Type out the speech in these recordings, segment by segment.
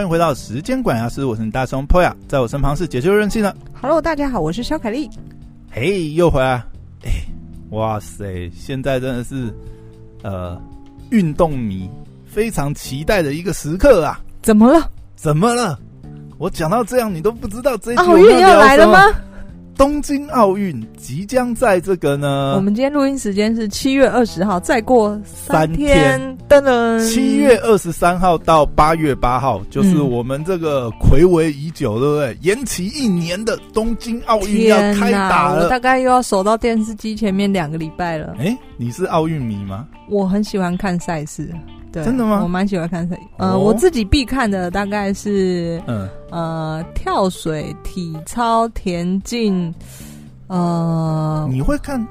欢迎回到时间管家师，我是你大松 Poya，在我身旁是解救任性的。Hello，大家好，我是肖凯丽。嘿，hey, 又回来，哎，哇塞，现在真的是呃，运动迷非常期待的一个时刻啊！怎么了？怎么了？我讲到这样，你都不知道这奥运要来了吗？东京奥运即将在这个呢，我们今天录音时间是七月二十号，再过三天，噔噔，七月二十三号到八月八号，就是我们这个睽违已久，对不对？延期一年的东京奥运要开打了，我大概又要守到电视机前面两个礼拜了。哎，你是奥运迷吗？我很喜欢看赛事。对真的吗？我蛮喜欢看赛，呃，哦、我自己必看的大概是，嗯，呃，跳水、体操、田径，呃，你会看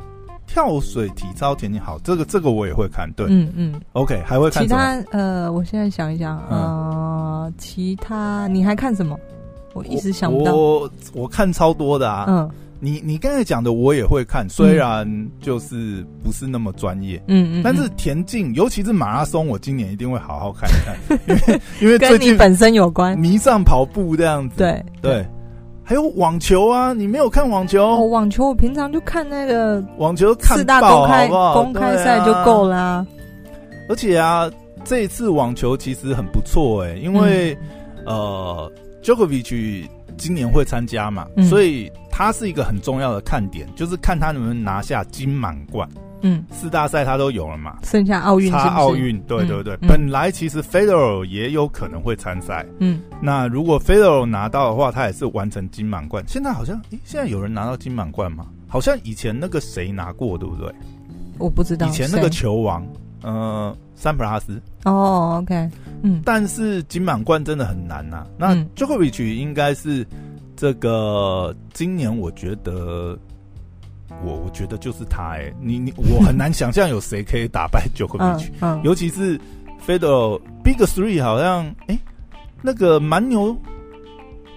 跳水、体操、田径？好，这个这个我也会看，对，嗯嗯，OK，还会看其他？呃，我现在想一想，呃，嗯、其他你还看什么？我一直想不到，我我，我看超多的啊，嗯。你你刚才讲的我也会看，虽然就是不是那么专业，嗯嗯，但是田径，尤其是马拉松，我今年一定会好好看一看，因为因为最近本身有关，迷上跑步这样子，对对，还有网球啊，你没有看网球？哦，网球我平常就看那个网球看四大公开公开赛就够啦。而且啊，这一次网球其实很不错哎，因为呃，Djokovic 今年会参加嘛，所以。他是一个很重要的看点，就是看他能不能拿下金满贯。嗯，四大赛他都有了嘛，剩下奥运差奥运。对对对，嗯、本来其实 Federer 也有可能会参赛。嗯，那如果 Federer 拿到的话，他也是完成金满贯。现在好像，诶，现在有人拿到金满贯吗？好像以前那个谁拿过，对不对？我不知道。以前那个球王，谁呃，三普拉斯。哦，OK。嗯，但是金满贯真的很难呐、啊。那 Djokovic 应该是。这个今年我觉得，我我觉得就是他哎、欸，你你我很难想象有谁可以打败 Djokovic，尤其是 Federer Big Three 好像哎、欸，那个蛮牛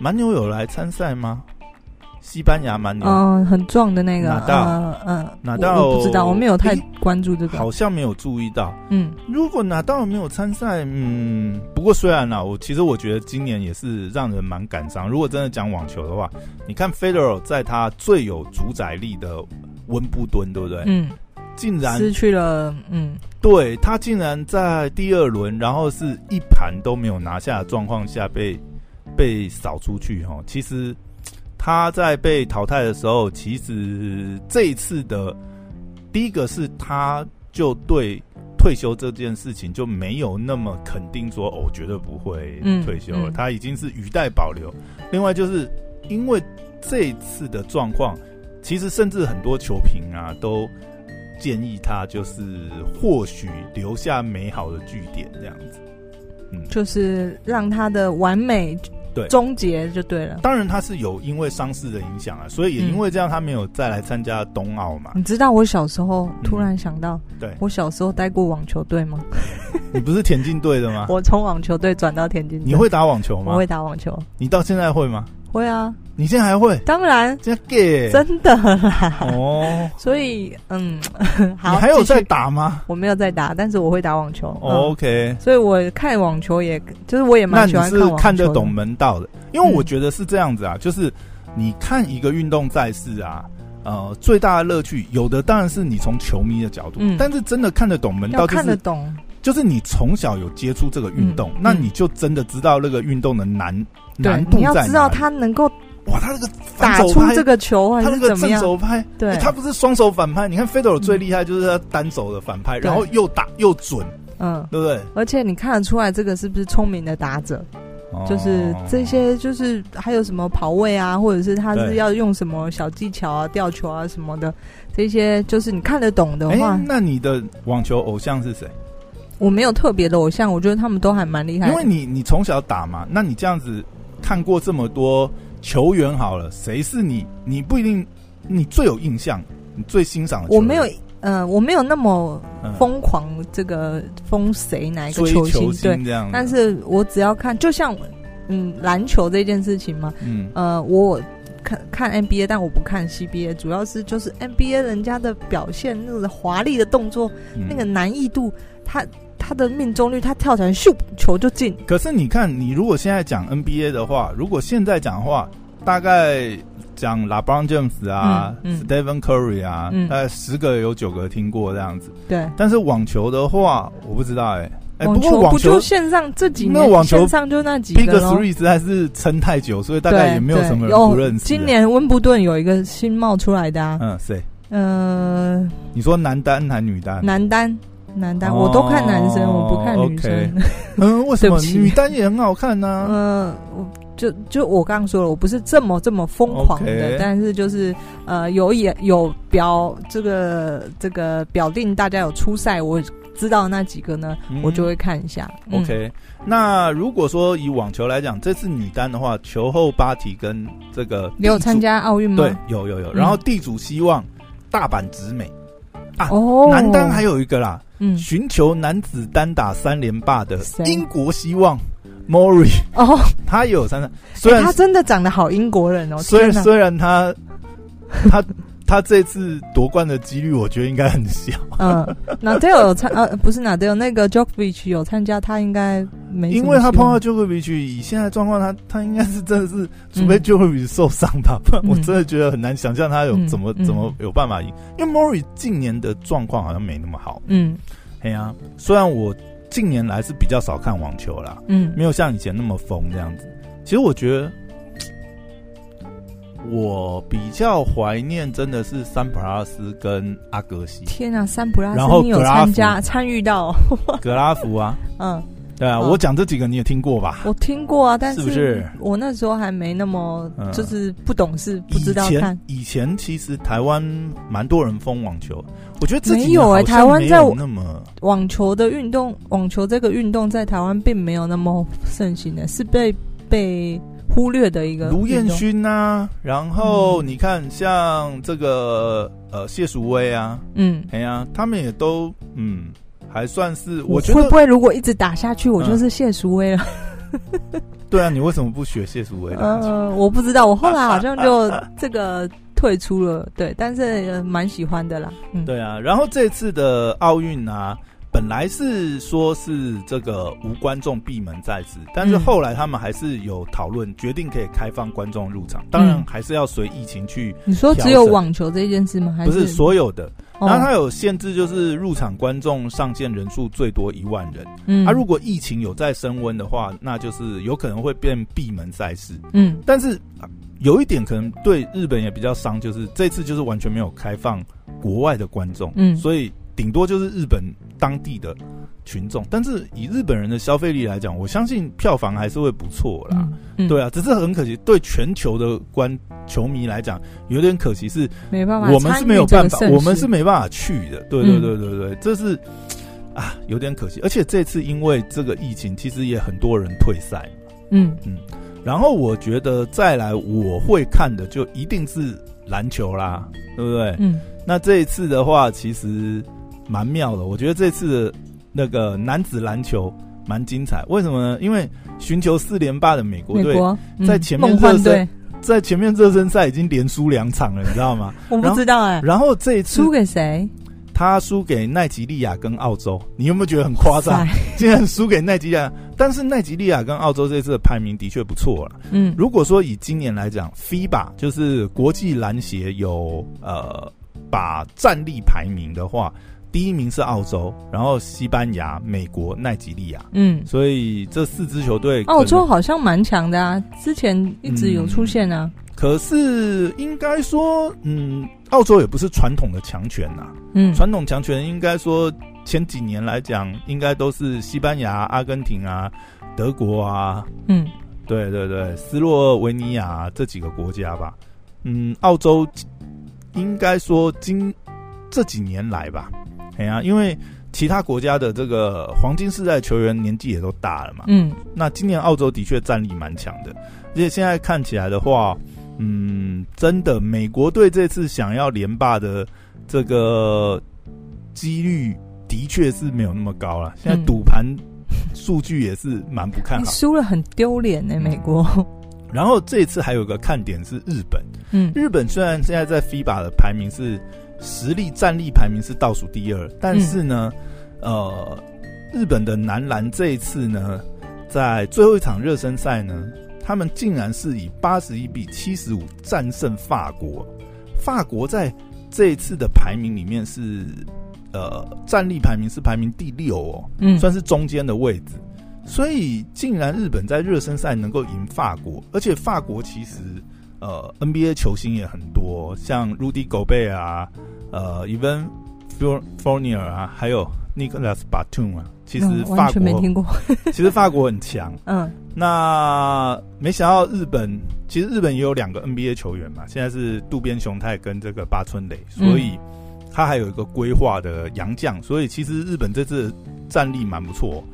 蛮牛有来参赛吗？西班牙蛮牛，嗯，很壮的那个，拿到，嗯，拿到，我不知道，我没有太关注这个，好像没有注意到，嗯，如果拿到没有参赛，嗯，不过虽然呢，我其实我觉得今年也是让人蛮感伤。如果真的讲网球的话，你看 Federer 在他最有主宰力的温布敦，对不对？嗯，竟然失去了，嗯，对，他竟然在第二轮，然后是一盘都没有拿下的状况下被被扫出去，哈，其实。他在被淘汰的时候，其实这一次的第一个是，他就对退休这件事情就没有那么肯定说，说哦，绝对不会退休了。嗯嗯、他已经是语带保留。另外，就是因为这一次的状况，其实甚至很多球评啊都建议他，就是或许留下美好的句点这样子。嗯，就是让他的完美。对，终结就对了。当然他是有因为伤势的影响啊，所以也因为这样，他没有再来参加冬奥嘛。你知道我小时候突然想到，嗯、对我小时候待过网球队吗？你不是田径队的吗？我从网球队转到田径队。你会打网球吗？我会打网球。你到现在会吗？会啊。你现在还会？当然，这样 gay 真的啦。哦，所以嗯，好，你还有在打吗？我没有在打，但是我会打网球。OK，所以我看网球，也就是我也蛮喜欢看是看得懂门道的，因为我觉得是这样子啊，就是你看一个运动赛事啊，呃，最大的乐趣有的当然是你从球迷的角度，但是真的看得懂门道，看得懂，就是你从小有接触这个运动，那你就真的知道那个运动的难难度在哪。你要知道他能够。哇，他那个打出这个球还是怎么样？他那个正手拍，对、欸，他不是双手反拍。你看费德勒最厉害就是他单手的反拍，嗯、然后又打又准，嗯，对不对？而且你看得出来这个是不是聪明的打者？哦、就是这些，就是还有什么跑位啊，或者是他是要用什么小技巧啊、吊球啊什么的，这些就是你看得懂的话。欸、那你的网球偶像是谁？我没有特别的偶像，我觉得他们都还蛮厉害。因为你你从小打嘛，那你这样子看过这么多。球员好了，谁是你？你不一定，你最有印象，你最欣赏的。我没有，呃，我没有那么疯狂，这个封谁哪一个球星，球星对。但是我只要看，就像嗯篮球这件事情嘛，嗯，呃，我看看 NBA，但我不看 CBA，主要是就是 NBA 人家的表现，那个华丽的动作，嗯、那个难易度，他。他的命中率，他跳起来咻球就进。可是你看，你如果现在讲 NBA 的话，如果现在讲的话，大概讲 LeBron James 啊、嗯嗯、Stephen Curry 啊，嗯、大概十个有九个听过这样子。对。但是网球的话，我不知道哎、欸。哎、欸，网球线上这几年？那网球线上就那几个。Big Three 实在是撑太久，所以大概也没有什么人不认识。今年温布顿有一个新冒出来的啊。嗯，谁？呃，你说男单还是女单？男单，男单，我都看男生，哦、我不看女生。Okay、嗯，为什么？女单也很好看呢、啊。嗯，就就我刚刚说了，我不是这么这么疯狂的、但是就是呃，有也有表这个这个表定大家有出赛我。知道那几个呢，嗯、我就会看一下。OK，、嗯、那如果说以网球来讲，这次女单的话，球后巴提跟这个你有参加奥运吗？对，有有有。然后地主希望大阪直美、哦，男单还有一个啦，嗯，寻求男子单打三连霸的英国希望 Mori 哦，他也有参赛，虽然、欸、他真的长得好英国人哦，虽然虽然他他。他这次夺冠的几率，我觉得应该很小。嗯，纳德尔有参呃，不是纳德尔，那个 Djokovic 有参加，他应该没。因为他碰到 Djokovic，以现在状况，他他应该是真的是，除非 Djokovic 受伤吧，不然我真的觉得很难想象他有怎么、嗯、怎么有办法赢。因为 Murray 近年的状况好像没那么好。嗯，哎呀，虽然我近年来是比较少看网球啦，嗯，没有像以前那么疯这样子。其实我觉得。我比较怀念，真的是三普拉斯跟阿格西。天啊，三普拉斯，然后你有参加参与到 格拉福啊？嗯，对啊，嗯、我讲这几个你也听过吧？我听过啊，但是是不是我那时候还没那么就是不懂事，嗯、不知道看。以前，以前其实台湾蛮多人疯网球，我觉得没有哎、欸，台湾在那么网球的运动，网球这个运动在台湾并没有那么盛行的，是被被。忽略的一个卢彦勋啊，然后你看像这个呃谢淑薇啊，嗯，哎呀、啊，他们也都嗯还算是，我觉得会不会如果一直打下去，我就是谢淑薇了？嗯、对啊，你为什么不学谢淑薇？呃，我不知道，我后来好像就 这个退出了，对，但是蛮喜欢的啦。嗯，对啊，然后这次的奥运啊。本来是说是这个无观众闭门在此，但是后来他们还是有讨论，决定可以开放观众入场。当然还是要随疫情去。你说只有网球这件事吗？还是不是所有的？然后它有限制，就是入场观众上限人数最多一万人。嗯，啊，如果疫情有再升温的话，那就是有可能会变闭门赛事。嗯，但是有一点可能对日本也比较伤，就是这次就是完全没有开放国外的观众。嗯，所以。顶多就是日本当地的群众，但是以日本人的消费力来讲，我相信票房还是会不错啦。嗯嗯、对啊，只是很可惜，对全球的观球迷来讲，有点可惜是没办法，我们是没有办法，我们是没办法去的。对对对对对，嗯、这是啊，有点可惜。而且这次因为这个疫情，其实也很多人退赛。嗯嗯，然后我觉得再来我会看的就一定是篮球啦，对不对？嗯，那这一次的话，其实。蛮妙的，我觉得这次的那个男子篮球蛮精彩。为什么呢？因为寻求四连霸的美国队在前面热身，在前面热身赛已经连输两场了，你知道吗？我不知道哎。然后这一次输给谁？他输给奈及利亚跟澳洲。你有没有觉得很夸张？竟然输给奈及利亚？但是奈及利亚跟澳洲这次的排名的确不错了。嗯，如果说以今年来讲，FIBA 就是国际篮协有呃把战力排名的话。第一名是澳洲，然后西班牙、美国、奈及利亚。嗯，所以这四支球队，澳洲好像蛮强的啊，之前一直有出现啊。嗯、可是应该说，嗯，澳洲也不是传统的强权呐。嗯，传统强权应该说前几年来讲，应该都是西班牙、阿根廷啊、德国啊。嗯，对对对，斯洛维尼亚这几个国家吧。嗯，澳洲应该说今这几年来吧。哎呀，因为其他国家的这个黄金世代球员年纪也都大了嘛。嗯，那今年澳洲的确战力蛮强的，而且现在看起来的话，嗯，真的美国队这次想要连霸的这个几率的确是没有那么高了。现在赌盘数据也是蛮不看好，输了很丢脸呢，美国。然后这次还有个看点是日本，嗯，日本虽然现在在 FIBA 的排名是。实力战力排名是倒数第二，但是呢，嗯、呃，日本的男篮这一次呢，在最后一场热身赛呢，他们竟然是以八十一比七十五战胜法国。法国在这一次的排名里面是，呃，战力排名是排名第六哦，嗯，算是中间的位置。所以，竟然日本在热身赛能够赢法国，而且法国其实呃 NBA 球星也很多，像 Rudy Gobert 啊，呃 Even Fournier 啊，还有 Nicolas Batum 啊。其实法国没听过，其实法国很强。嗯，那没想到日本，其实日本也有两个 NBA 球员嘛，现在是渡边雄太跟这个八村垒，所以他还有一个规划的洋将，所以其实日本这次战力蛮不错。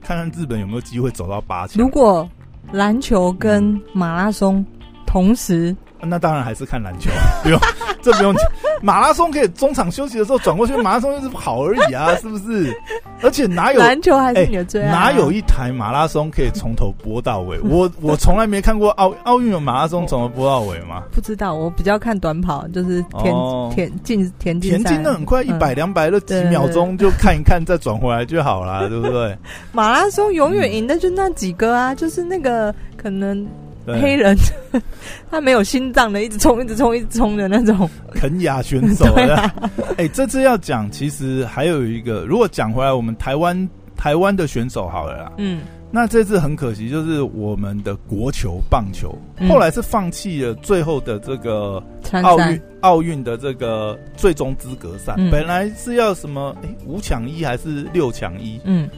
看看日本有没有机会走到八强。如果篮球跟马拉松同时，那当然还是看篮球，不用，这不用讲。马拉松可以中场休息的时候转过去，马拉松就是跑而已啊，是不是？而且哪有篮球还是你的最爱？啊欸？哪有一台马拉松可以从头播到尾？我我从来没看过奥奥运有马拉松从头播到尾吗？不知道，我比较看短跑，就是田、哦、田径田径田径的很快，一百两百的几秒钟就看一看，再转回来就好了，对不对？马拉松永远赢的就那几个啊，就是那个可能。黑人，他没有心脏的，一直冲，一直冲，一直冲的那种肯亚选手。哎、啊欸，这次要讲，其实还有一个，如果讲回来，我们台湾台湾的选手好了啦。嗯，那这次很可惜，就是我们的国球棒球，嗯、后来是放弃了最后的这个奥运奥运的这个最终资格赛，嗯、本来是要什么哎、欸、五抢一还是六抢一？嗯。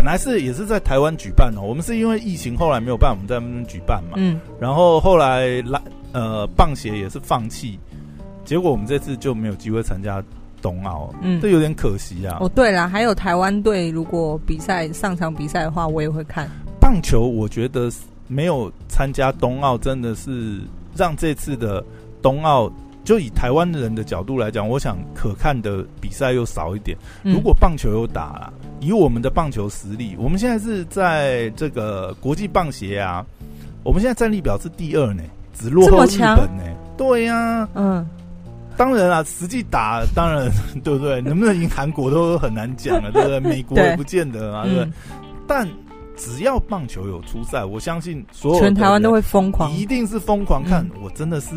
本来是也是在台湾举办哦，我们是因为疫情后来没有办法，我们在那边举办嘛。嗯，然后后来来呃棒协也是放弃，结果我们这次就没有机会参加冬奥，嗯，这有点可惜啊。哦，对了，还有台湾队如果比赛上场比赛的话，我也会看。棒球我觉得没有参加冬奥，真的是让这次的冬奥。就以台湾人的角度来讲，我想可看的比赛又少一点。如果棒球又打了，以我们的棒球实力，我们现在是在这个国际棒协啊，我们现在战力表是第二呢，只落后日本呢。对呀、啊，嗯，当然啊，实际打当然对不对？能不能赢韩国都很难讲了，对不对？美国也不见得啊，对，对不对？但只要棒球有出赛，我相信所有全台湾都会疯狂，一定是疯狂看。我真的是。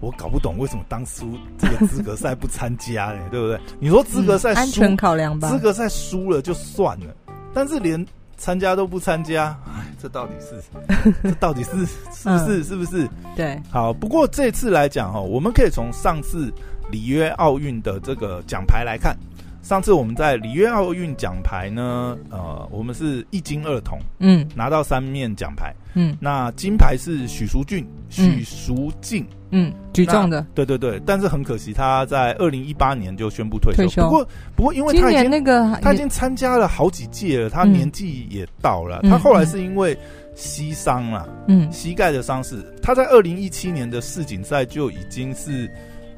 我搞不懂为什么当初这个资格赛不参加呢？对不对？你说资格赛、嗯、安全考量吧，资格赛输了就算了，但是连参加都不参加，哎，这到底是 这到底是是不是、嗯、是不是？对，好。不过这次来讲哈，我们可以从上次里约奥运的这个奖牌来看。上次我们在里约奥运奖牌呢，呃，我们是一金二铜，嗯，拿到三面奖牌，嗯，那金牌是许淑俊、许淑净，嗯，举重的，对对对，但是很可惜他在二零一八年就宣布退休。退休。不过不过，因为他已经那个他已经参加了好几届了，他年纪也到了，嗯、他后来是因为膝伤了，嗯，膝盖的伤势，他在二零一七年的世锦赛就已经是。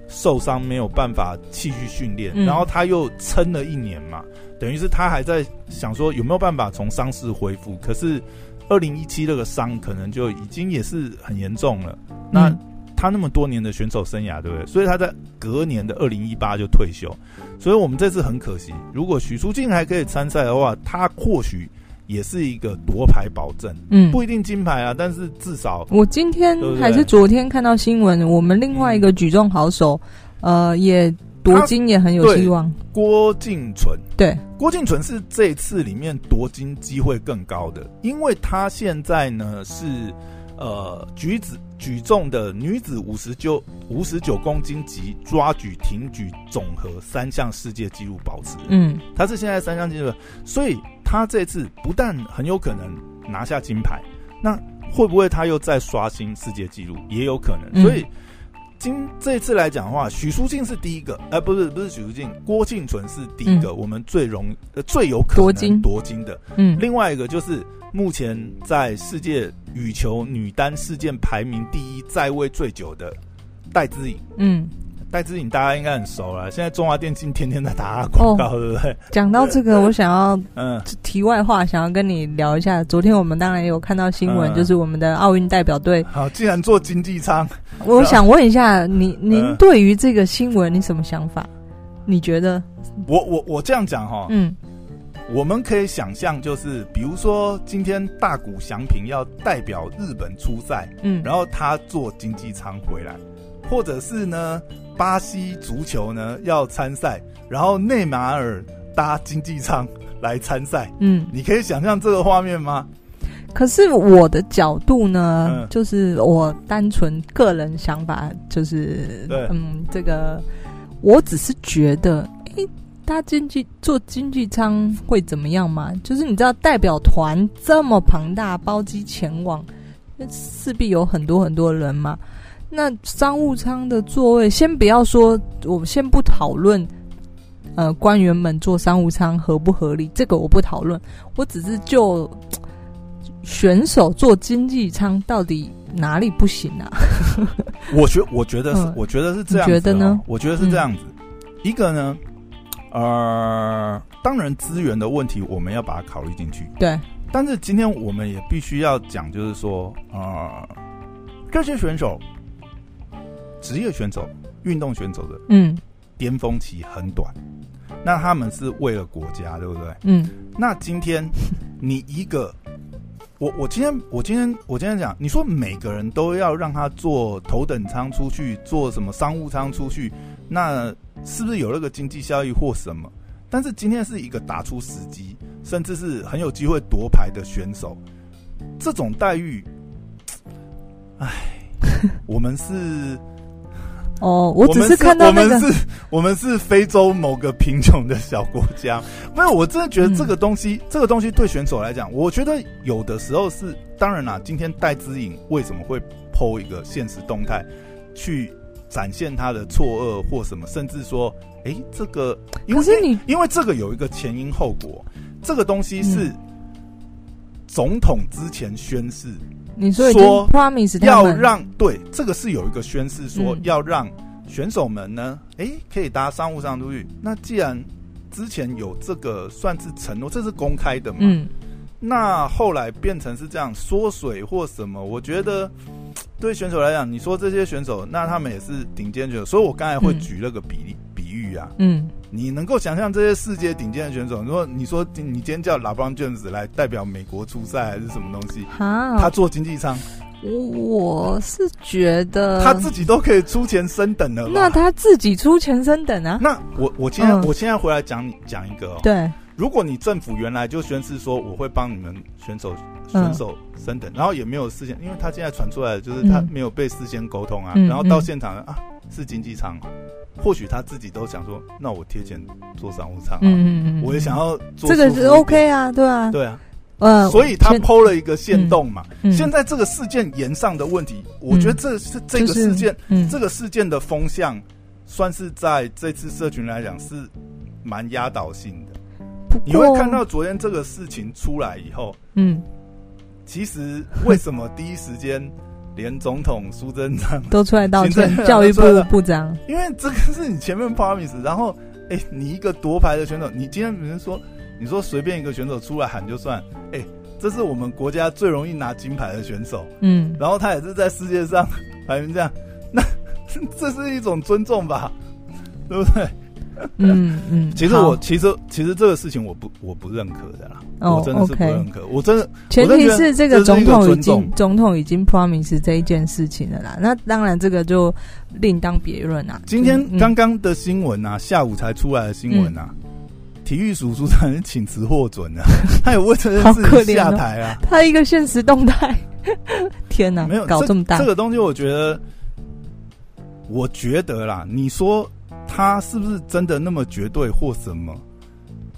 受伤没有办法继续训练，嗯、然后他又撑了一年嘛，等于是他还在想说有没有办法从伤势恢复。可是二零一七那个伤可能就已经也是很严重了。嗯、那他那么多年的选手生涯，对不对？所以他在隔年的二零一八就退休。所以我们这次很可惜，如果许淑静还可以参赛的话，他或许。也是一个夺牌保证，嗯，不一定金牌啊，但是至少我今天还是昨天看到新闻，我们另外一个举重好手，嗯、呃，也夺金也很有希望。郭敬淳，对，郭敬淳是这次里面夺金机会更高的，因为他现在呢是呃举子举重的女子五十九五十九公斤级抓举、挺举总和三项世界纪录保持，嗯，她是现在三项纪录，所以。她这次不但很有可能拿下金牌，那会不会她又再刷新世界纪录？也有可能。所以今这次来讲的话，许淑净是第一个，哎、呃，不是不是许淑净，郭婞淳是第一个，我们最容呃最有可能夺金的。嗯，另外一个就是目前在世界羽球女单事件排名第一，在位最久的戴资颖。嗯。戴志颖大家应该很熟了，现在中华电信天天在打广告，对不对？讲到这个，我想要嗯，题外话，想要跟你聊一下。昨天我们当然也有看到新闻，就是我们的奥运代表队。好，既然做经济舱，我想问一下，您您对于这个新闻你什么想法？你觉得？我我我这样讲哈，嗯，我们可以想象，就是比如说今天大谷翔平要代表日本出赛，嗯，然后他坐经济舱回来，或者是呢，巴西足球呢要参赛，然后内马尔搭经济舱来参赛，嗯，你可以想象这个画面吗？可是我的角度呢，嗯、就是我单纯个人想法，就是嗯，这个我只是觉得，诶，搭经济坐经济舱会怎么样嘛？就是你知道，代表团这么庞大，包机前往，那势必有很多很多人嘛。那商务舱的座位，先不要说，我们先不讨论，呃，官员们坐商务舱合不合理，这个我不讨论，我只是就。选手坐经济舱到底哪里不行啊？我觉我觉得是，嗯、我觉得是这样子。觉得呢？我觉得是这样子。嗯、一个呢，呃，当然资源的问题我们要把它考虑进去。对。但是今天我们也必须要讲，就是说，呃，这些选手，职业选手、运动选手的，嗯，巅峰期很短。那他们是为了国家，对不对？嗯。那今天 你一个。我我今天我今天我今天讲，你说每个人都要让他坐头等舱出去，坐什么商务舱出去，那是不是有那个经济效益或什么？但是今天是一个打出时机，甚至是很有机会夺牌的选手，这种待遇，唉，我们是。哦，我只是看到那个，我们是，我们是，非洲某个贫穷的小国家。没有，我真的觉得这个东西，嗯、这个东西对选手来讲，我觉得有的时候是，当然啦。今天戴资颖为什么会 PO 一个现实动态，去展现他的错愕或什么，甚至说，哎、欸，这个，因为你因为这个有一个前因后果，这个东西是总统之前宣誓。你说 promise 要让对这个是有一个宣誓说要让选手们呢，哎、欸，可以搭商务舱出去。那既然之前有这个算是承诺，这是公开的嘛？嗯。那后来变成是这样缩水或什么？我觉得 对选手来讲，你说这些选手，那他们也是顶尖选手，所以我刚才会举那个比例。喻啊，嗯，你能够想象这些世界顶尖的选手，如果你说你今天叫 LeBron James 来代表美国出赛，还是什么东西？哈，他做经济舱，我是觉得。他自己都可以出钱升等了。那他自己出钱升等啊？那我我今天、嗯、我现在回来讲你讲一个哦，对，如果你政府原来就宣誓说我会帮你们选手选手升等，嗯、然后也没有事先，因为他现在传出来的就是他没有被事先沟通啊，嗯、然后到现场、嗯、啊是经济舱。或许他自己都想说，那我贴钱做商务舱，嗯嗯，我也想要做这个是 OK 啊，对啊，对啊，呃，所以他 PO 了一个线动嘛。现在这个事件延上的问题，我觉得这是这个事件，这个事件的风向，算是在这次社群来讲是蛮压倒性的。你会看到昨天这个事情出来以后，嗯，其实为什么第一时间？连总统苏贞昌 都出来道歉，教育部 部长，因为这个是你前面 promise，然后哎、欸，你一个夺牌的选手，你今天比如说，你说随便一个选手出来喊就算，哎、欸，这是我们国家最容易拿金牌的选手，嗯，然后他也是在世界上排名这样，那这是一种尊重吧，对不对？嗯嗯，其实我其实其实这个事情我不我不认可的啦，我真的是不认可，我真的前提是这个总统已经总统已经 promise 这一件事情了啦，那当然这个就另当别论啊。今天刚刚的新闻啊，下午才出来的新闻啊，体育署署长请辞获准啊，他有为这件事情下台啊，他一个现实动态，天哪，没有搞这么大。这个东西，我觉得我觉得啦，你说。他是不是真的那么绝对或什么？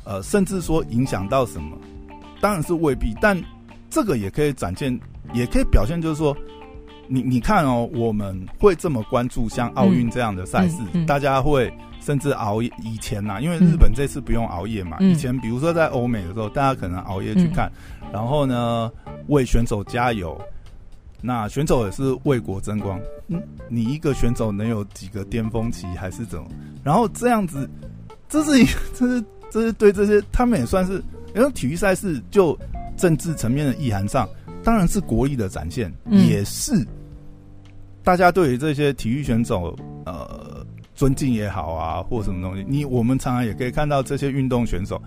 呃，甚至说影响到什么？当然是未必，但这个也可以展现，也可以表现，就是说，你你看哦，我们会这么关注像奥运这样的赛事，嗯嗯嗯、大家会甚至熬夜。以前呐、啊，因为日本这次不用熬夜嘛，嗯、以前比如说在欧美的时候，大家可能熬夜去看，嗯、然后呢，为选手加油。那选手也是为国争光，嗯，你一个选手能有几个巅峰期还是怎么？然后这样子，这是一，这是这是对这些他们也算是，因为体育赛事就政治层面的意涵上，当然是国力的展现，嗯、也是大家对于这些体育选手呃尊敬也好啊，或什么东西。你我们常常也可以看到这些运动选手，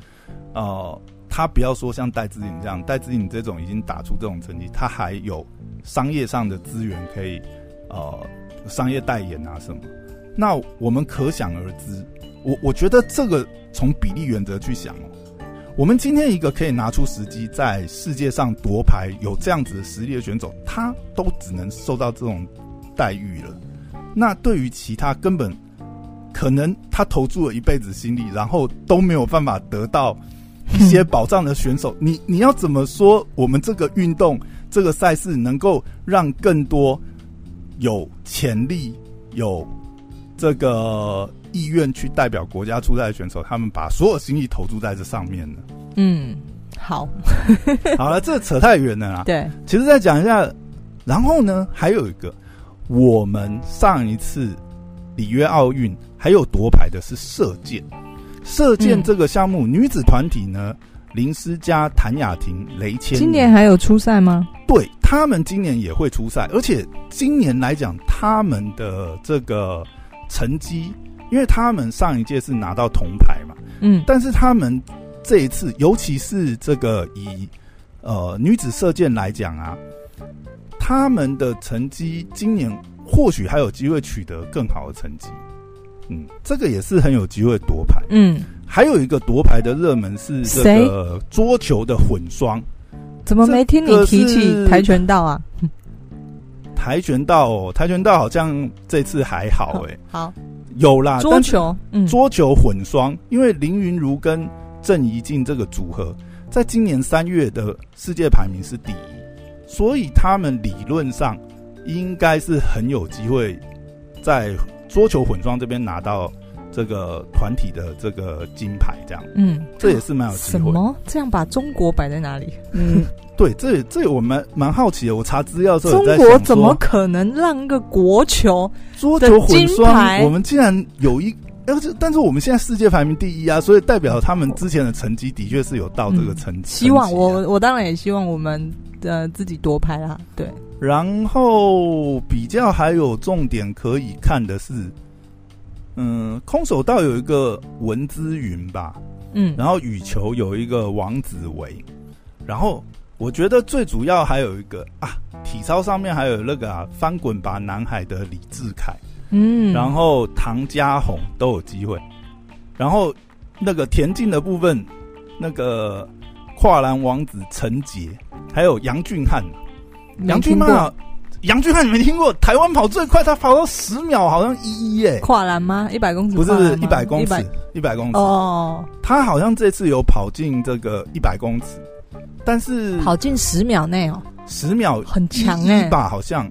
呃，他不要说像戴资颖这样，戴资颖这种已经打出这种成绩，他还有商业上的资源可以，呃，商业代言啊什么。那我们可想而知，我我觉得这个从比例原则去想哦，我们今天一个可以拿出时机在世界上夺牌有这样子的实力的选手，他都只能受到这种待遇了。那对于其他根本可能他投注了一辈子心力，然后都没有办法得到一些保障的选手，你你要怎么说我们这个运动这个赛事能够让更多有潜力有？这个意愿去代表国家出赛的选手，他们把所有心意投注在这上面呢。嗯，好，好了，这扯太远了啦。对，其实再讲一下，然后呢，还有一个，我们上一次里约奥运还有夺牌的是射箭，射箭这个项目，嗯、女子团体呢，林思佳、谭雅婷、雷千，今年还有出赛吗？对，他们今年也会出赛，而且今年来讲，他们的这个。成绩，因为他们上一届是拿到铜牌嘛，嗯，但是他们这一次，尤其是这个以呃女子射箭来讲啊，他们的成绩今年或许还有机会取得更好的成绩，嗯，这个也是很有机会夺牌，嗯，还有一个夺牌的热门是这个桌球的混双，怎么没听你提起跆拳道啊？跆拳道哦，跆拳道好像这次还好哎、欸，好。有啦。桌球，嗯，桌球混双，因为林云如跟郑怡静这个组合，在今年三月的世界排名是第一，所以他们理论上应该是很有机会在桌球混双这边拿到这个团体的这个金牌，这样，嗯，这也是蛮有机会。什么？这样把中国摆在哪里？嗯。对，这这我蛮蛮好奇的。我查资料的时候，中国怎么可能让一个国球桌球混双？我们竟然有一，但是但是我们现在世界排名第一啊，所以代表他们之前的成绩的确是有到这个成绩。希望我我当然也希望我们呃自己多拍啦。对，然后比较还有重点可以看的是，嗯，空手道有一个文之云吧，嗯，然后羽球有一个王子维，然后。我觉得最主要还有一个啊，体操上面还有那个啊，翻滚吧男孩的李志凯，嗯，然后唐家红都有机会，然后那个田径的部分，那个跨栏王子陈杰，还有杨俊翰，杨俊翰，杨俊翰你没听过？台湾跑最快，他跑到十秒，好像一一耶，跨栏吗？一百公尺？不是，一百公尺，一百公尺哦，他好像这次有跑进这个一百公尺。但是跑进十秒内哦，十秒很强哎吧，好像，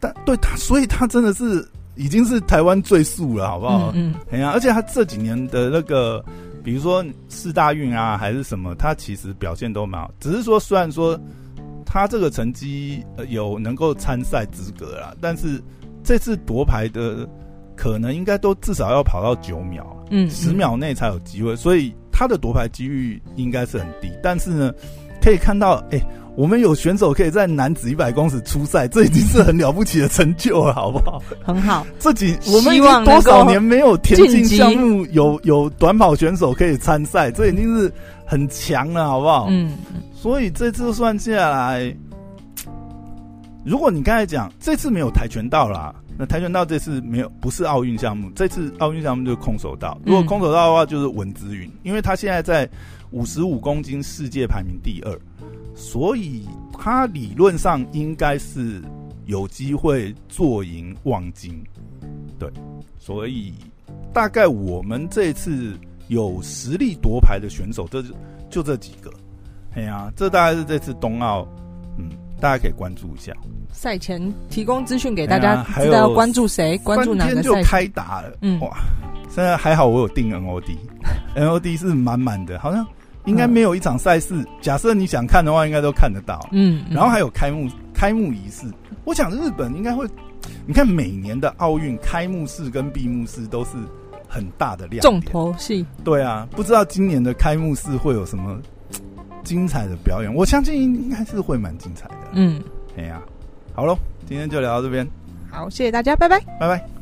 但对他，所以他真的是已经是台湾最速了，好不好？嗯，哎呀，而且他这几年的那个，比如说四大运啊，还是什么，他其实表现都蛮好。只是说，虽然说他这个成绩有能够参赛资格啦，但是这次夺牌的可能应该都至少要跑到九秒，嗯，十秒内才有机会，所以他的夺牌几率应该是很低。但是呢。可以看到，哎、欸，我们有选手可以在男子一百公尺出赛，这已经是很了不起的成就了，好不好？很好。这几我们已经多少年没有田径项目有有短跑选手可以参赛，这已经是很强了，好不好？嗯。所以这次算下来，如果你刚才讲这次没有跆拳道啦，那跆拳道这次没有，不是奥运项目。这次奥运项目就是空手道。如果空手道的话，就是文姿云，因为他现在在。五十五公斤世界排名第二，所以他理论上应该是有机会坐赢望京。对，所以大概我们这次有实力夺牌的选手，这就就这几个。哎呀，这大概是这次冬奥，嗯，大家可以关注一下。赛前提供资讯给大家，知道要关注谁？关注哪个赛？就开打了，嗯，哇！现在还好，我有订 NOD，NOD 是满满的，好像。应该没有一场赛事，假设你想看的话，应该都看得到。嗯，然后还有开幕开幕仪式，我想日本应该会。你看每年的奥运开幕式跟闭幕式都是很大的量，重头戏。对啊，不知道今年的开幕式会有什么精彩的表演？我相信应该是会蛮精彩的。嗯，哎呀，好喽，今天就聊到这边。好，谢谢大家，拜拜，拜拜。